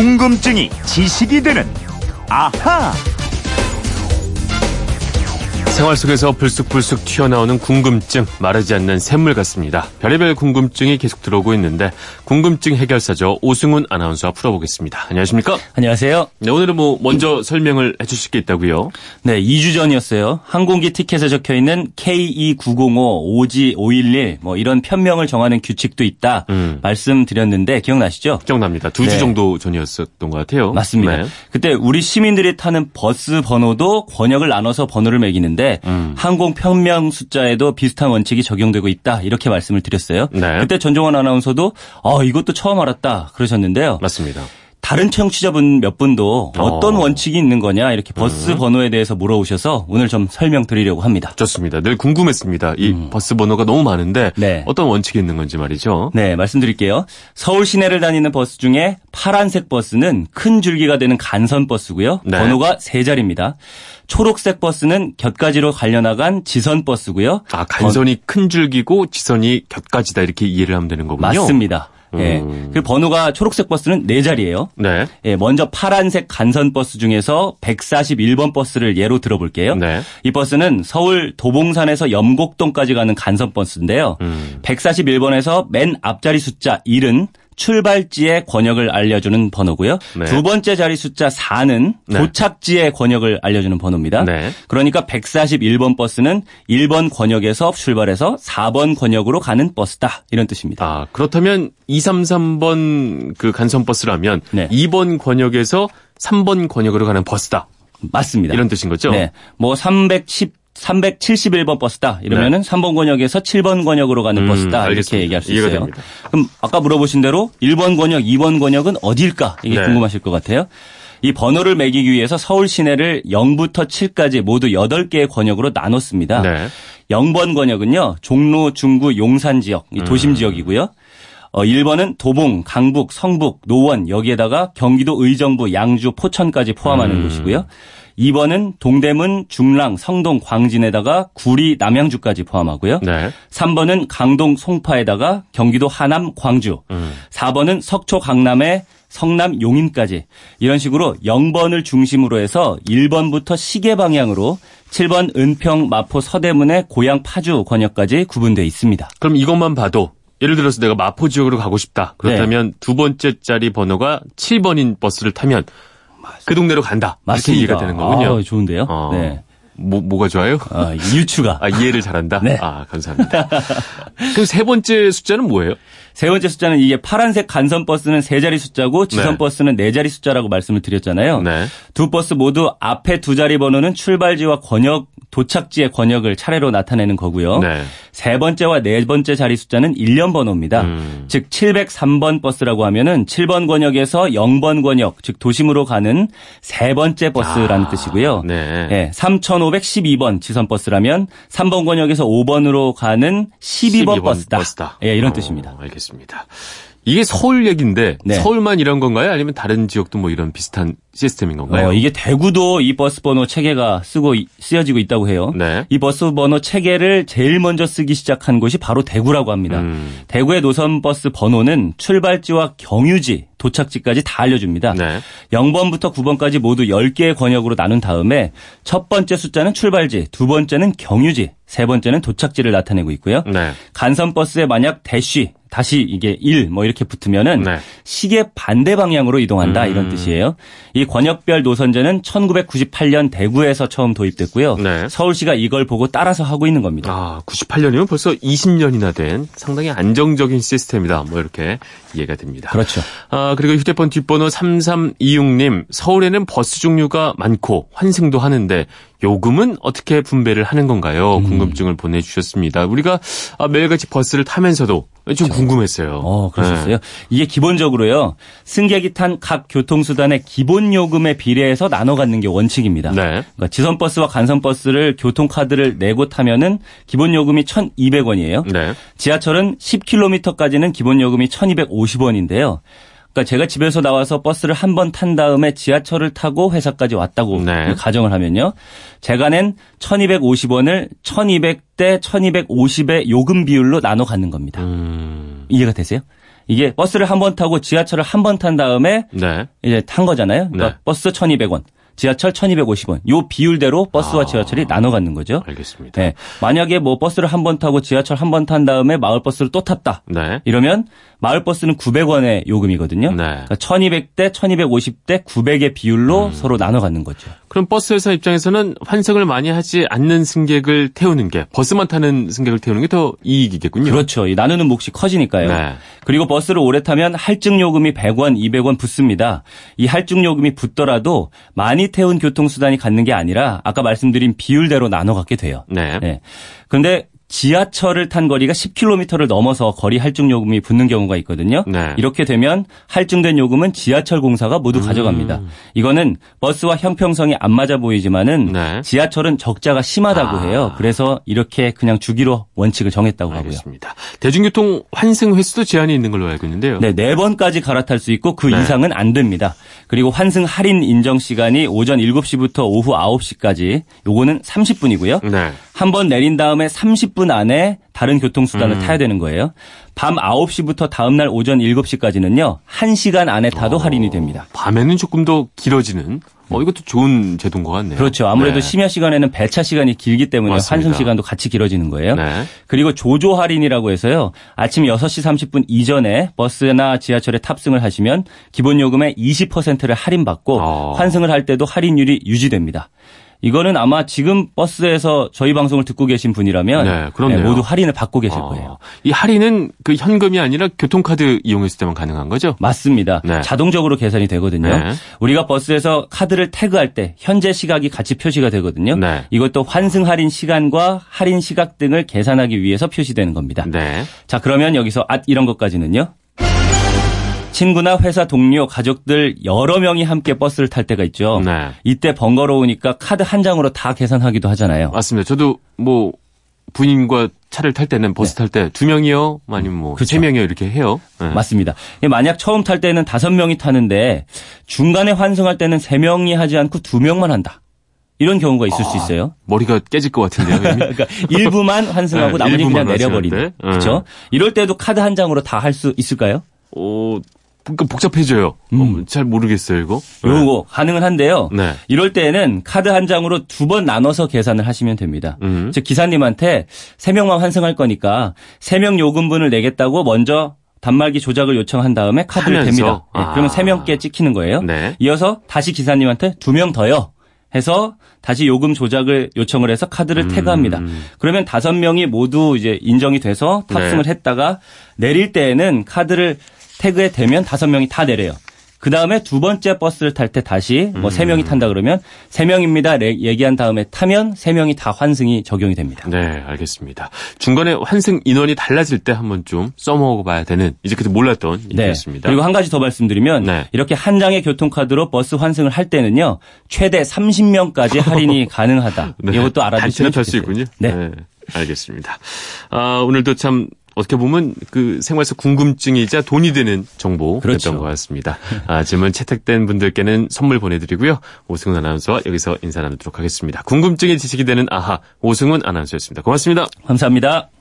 궁금증이 지식이 되는 아하. 생활 속에서 불쑥불쑥 튀어나오는 궁금증, 마르지 않는 샘물 같습니다. 별의별 궁금증이 계속 들어오고 있는데 궁금증 해결사죠. 오승훈 아나운서와 풀어보겠습니다. 안녕하십니까? 안녕하세요. 네, 오늘은 뭐 먼저 설명을 해 주실 게 있다고요? 네, 2주 전이었어요. 항공기 티켓에 적혀 있는 K2905, 5G 511, 뭐 이런 편명을 정하는 규칙도 있다 음. 말씀드렸는데 기억나시죠? 기억납니다. 두주 네. 정도 전이었었던 것 같아요. 맞습니다. 네. 그때 우리 시민들이 타는 버스 번호도 권역을 나눠서 번호를 매기는데 음. 항공 편명 숫자에도 비슷한 원칙이 적용되고 있다 이렇게 말씀을 드렸어요. 네. 그때 전종원 아나운서도 아 이것도 처음 알았다 그러셨는데요. 맞습니다. 다른 청취자분 몇 분도 어떤 어. 음. 원칙이 있는 거냐 이렇게 버스 번호에 대해서 물어오셔서 오늘 좀 설명드리려고 합니다. 좋습니다. 늘 궁금했습니다. 이 버스 번호가 너무 많은데 음. 네. 어떤 원칙이 있는 건지 말이죠. 네, 말씀드릴게요. 서울 시내를 다니는 버스 중에 파란색 버스는 큰 줄기가 되는 간선 버스고요. 네. 번호가 세 자리입니다. 초록색 버스는 곁가지로 갈려나간 지선 버스고요. 아, 간선이 큰 줄기고 지선이 곁가지다 이렇게 이해를 하면 되는 거군요. 맞습니다. 예. 음. 그 번호가 초록색 버스는 네 자리예요. 네. 예, 먼저 파란색 간선 버스 중에서 141번 버스를 예로 들어볼게요. 네. 이 버스는 서울 도봉산에서 염곡동까지 가는 간선 버스인데요. 음. 141번에서 맨 앞자리 숫자 1은 출발지의 권역을 알려주는 번호고요. 네. 두 번째 자리 숫자 4는 네. 도착지의 권역을 알려주는 번호입니다. 네. 그러니까 141번 버스는 1번 권역에서 출발해서 4번 권역으로 가는 버스다. 이런 뜻입니다. 아, 그렇다면 233번 그 간선 버스라면 네. 2번 권역에서 3번 권역으로 가는 버스다. 맞습니다. 이런 뜻인 거죠? 네. 뭐 310, 371번 버스다. 이러면은 3번 권역에서 7번 권역으로 가는 음, 버스다. 알겠습니다. 이렇게 얘기할 수 있어요. 됩니다. 그럼 아까 물어보신 대로 1번 권역, 2번 권역은 어디일까? 이게 네. 궁금하실 것 같아요. 이 번호를 매기기 위해서 서울 시내를 0부터 7까지 모두 8개의 권역으로 나눴습니다. 네. 0번 권역은요. 종로, 중구, 용산 지역, 이 음. 도심 지역이고요. 어, 1번은 도봉, 강북, 성북, 노원 여기에다가 경기도 의정부, 양주, 포천까지 포함하는 음. 곳이고요. 2번은 동대문, 중랑, 성동, 광진에다가 구리, 남양주까지 포함하고요. 네. 3번은 강동, 송파에다가 경기도 하남, 광주. 음. 4번은 석초, 강남에 성남, 용인까지. 이런 식으로 0번을 중심으로 해서 1번부터 시계 방향으로 7번 은평, 마포, 서대문의 고양, 파주 권역까지 구분되어 있습니다. 그럼 이것만 봐도 예를 들어서 내가 마포 지역으로 가고 싶다. 그렇다면 네. 두 번째 자리 번호가 7번인 버스를 타면 그 동네로 간다. 맞습니다. 이해가 되는 거군요. 아, 좋은데요? 어. 네. 뭐, 뭐가 좋아요? 아, 유추가. 아, 이해를 잘한다? 네. 아, 감사합니다. 그럼 세 번째 숫자는 뭐예요? 세 번째 숫자는 이게 파란색 간선 버스는 세 자리 숫자고 지선 네. 버스는 네 자리 숫자라고 말씀을 드렸잖아요. 네. 두 버스 모두 앞에 두 자리 번호는 출발지와 권역, 도착지의 권역을 차례로 나타내는 거고요. 네. 세 번째와 네 번째 자리 숫자는 일련번호입니다. 음. 즉 703번 버스라고 하면은 7번 권역에서 0번 권역, 즉 도심으로 가는 세 번째 버스라는 아, 뜻이고요. 네. 예, 3512번 지선 버스라면 3번 권역에서 5번으로 가는 12번, 12번 버스다. 버스다. 예, 이런 어, 뜻입니다. 알겠습니다. 이게 서울 얘기인데 네. 서울만 이런 건가요? 아니면 다른 지역도 뭐 이런 비슷한 시스템인 건가요? 어, 이게 대구도 이 버스 번호 체계가 쓰고 이- 쓰여지고 있다고 해요. 네. 이 버스 번호 체계를 제일 먼저 쓰기 시작한 곳이 바로 대구라고 합니다. 음. 대구의 노선 버스 번호는 출발지와 경유지, 도착지까지 다 알려줍니다. 네. 0번부터 9번까지 모두 10개의 권역으로 나눈 다음에 첫 번째 숫자는 출발지, 두 번째는 경유지, 세 번째는 도착지를 나타내고 있고요. 네. 간선 버스에 만약 대쉬 다시 이게 1 뭐 이렇게 붙으면은 네. 시계 반대 방향으로 이동한다 음. 이런 뜻이에요. 이 권역별 노선제는 1998년 대구에서 처음 도입됐고요. 네. 서울시가 이걸 보고 따라서 하고 있는 겁니다. 아, 98년이면 벌써 20년이나 된 상당히 안정적인 시스템이다. 뭐 이렇게 이해가 됩니다. 그렇죠. 아, 그리고 휴대폰 뒷번호 3326님, 서울에는 버스 종류가 많고 환승도 하는데 요금은 어떻게 분배를 하는 건가요? 음. 궁금증을 보내주셨습니다. 우리가 아, 매일같이 버스를 타면서도 좀 궁금했어요. 어, 그러셨어요? 네. 이게 기본적으로요. 승객이 탄 각 교통수단의 기본 요금에 비례해서 나눠 갖는 게 원칙입니다. 네. 그러니까 지선 버스와 간선 버스를 교통카드를 내고 타면은 기본 요금이 1,200원이에요. 네. 지하철은 10km까지는 기본 요금이 1,250원인데요. 그러니까 제가 집에서 나와서 버스를 한 번 탄 다음에 지하철을 타고 회사까지 왔다고 네. 가정을 하면요. 제가 낸 1,250원을 1,200대 1,250의 요금 비율로 나눠 갖는 겁니다. 음, 이해가 되세요? 이게 버스를 한 번 타고 지하철을 한 번 탄 다음에 네. 이제 탄 거잖아요. 그러니까 네. 버스 1,200원, 지하철 1,250원. 요 비율대로 버스와 아. 지하철이 나눠 갖는 거죠. 알겠습니다. 네. 만약에 뭐 버스를 한 번 타고 지하철 한 번 탄 다음에 마을 버스를 또 탔다. 네. 이러면 마을 버스는 900원의 요금이거든요. 네. 그러니까 1200대 1250대 900의 비율로 음. 서로 나눠 갖는 거죠. 그럼 버스 회사 입장에서는 환승을 많이 하지 않는 승객을 태우는 게 버스만 타는 승객을 태우는 게 더 이익이겠군요. 그렇죠. 이 나누는 몫이 커지니까요. 네. 그리고 버스를 오래 타면 할증 요금이 100원, 200원 붙습니다. 이 할증 요금이 붙더라도 많이 태운 교통수단이 갖는 게 아니라 아까 말씀드린 비율대로 나눠 갖게 돼요. 네. 네. 그런데 지하철을 탄 거리가 10km를 넘어서 거리 할증 요금이 붙는 경우가 있거든요. 네. 이렇게 되면 할증된 요금은 지하철 공사가 모두 가져갑니다. 이거는 버스와 형평성이 안 맞아 보이지만은 네. 지하철은 적자가 심하다고 아. 해요. 그래서 이렇게 그냥 주기로 원칙을 정했다고 하고요. 알겠습니다. 대중교통 환승 횟수도 제한이 있는 걸로 알고 있는데요. 네, 네 번까지 갈아탈 수 있고 그 네. 이상은 안 됩니다. 그리고 환승 할인 인정 시간이 오전 7시부터 오후 9시까지 요거는 30분이고요. 네. 한 번 내린 다음에 30분 안에 다른 교통수단을 음. 타야 되는 거예요. 밤 9시부터 다음날 오전 7시까지는요. 1시간 안에 타도 할인이 됩니다. 밤에는 조금 더 길어지는 어 이것도 좋은 제도인 것 같네요. 그렇죠. 아무래도 네. 심야 시간에는 배차 시간이 길기 때문에 맞습니다. 환승 시간도 같이 길어지는 거예요. 네. 그리고 조조 할인이라고 해서요. 아침 6시 30분 이전에 버스나 지하철에 탑승을 하시면 기본 요금의 20%를 할인받고 어. 환승을 할 때도 할인율이 유지됩니다. 이거는 아마 지금 버스에서 저희 방송을 듣고 계신 분이라면 네, 그렇네요. 모두 할인을 받고 계실 어, 거예요. 이 할인은 그 현금이 아니라 교통카드 이용했을 때만 가능한 거죠? 맞습니다. 네. 자동적으로 계산이 되거든요. 네. 우리가 버스에서 카드를 태그할 때 현재 시각이 같이 표시가 되거든요. 네. 이것도 환승 할인 시간과 할인 시각 등을 계산하기 위해서 표시되는 겁니다. 네. 자, 그러면 여기서 앗 이런 것까지는요. 친구나 회사 동료, 가족들 여러 명이 함께 버스를 탈 때가 있죠. 네. 이때 번거로우니까 카드 한 장으로 다 계산하기도 하잖아요. 맞습니다. 저도 뭐 부인과 차를 탈 때는 버스 탈때 두 명이요, 아니면 뭐 그렇죠. 세 명이요 이렇게 해요. 네. 맞습니다. 만약 처음 탈 때는 다섯 명이 타는데 중간에 환승할 때는 세 명이 하지 않고 두 명만 한다. 이런 경우가 있을 수 있어요. 머리가 깨질 것 같은데요. 그러니까 일부만 환승하고 네, 나머지 일부만 그냥 내려버리는. 네. 그렇죠? 이럴 때도 카드 한 장으로 다 할 수 있을까요? 어, 그러니까 복잡해져요. 어, 잘 모르겠어요 이거. 네. 음. 요거 가능은 한데요. 네. 이럴 때는 카드 한 장으로 두 번 나눠서 계산을 하시면 됩니다. 음. 즉 기사님한테 세 명만 환승할 거니까 세 명 요금분을 내겠다고 먼저 단말기 조작을 요청한 다음에 카드를 하면서? 댑니다. 네, 아. 그러면 세 명께 찍히는 거예요. 네. 이어서 다시 기사님한테 두 명 더요. 해서 다시 요금 조작을 요청을 해서 카드를 음. 태그합니다. 그러면 다섯 명이 모두 이제 인정이 돼서 탑승을 네. 했다가 내릴 때에는 카드를 태그에 대면 다섯 명이 다 내려요. 그 다음에 두 번째 버스를 탈 때 다시 뭐 세 명이 탄다 그러면 세 명입니다. 레- 얘기한 다음에 타면 세 명이 다 환승이 적용이 됩니다. 네, 알겠습니다. 중간에 환승 인원이 달라질 때 한번 좀 써먹어봐야 되는 이제 그때 몰랐던 네. 얘기였습니다. 그리고 한 가지 더 말씀드리면 네. 이렇게 한 장의 교통카드로 버스 환승을 할 때는요 최대 30명까지 할인이 가능하다. 네, 이것도 알아두시면 좋겠어요. 있군요. 네. 알겠습니다. 아, 오늘도 참 어떻게 보면 그 생활 속 궁금증이자 돈이 되는 정보였던 그렇죠. 것 같습니다. 아, 질문 채택된 분들께는 선물 보내드리고요. 오승훈 아나운서와 여기서 인사 나누도록 하겠습니다. 궁금증이 지식이 되는 아하 오승훈 아나운서였습니다. 고맙습니다. 감사합니다.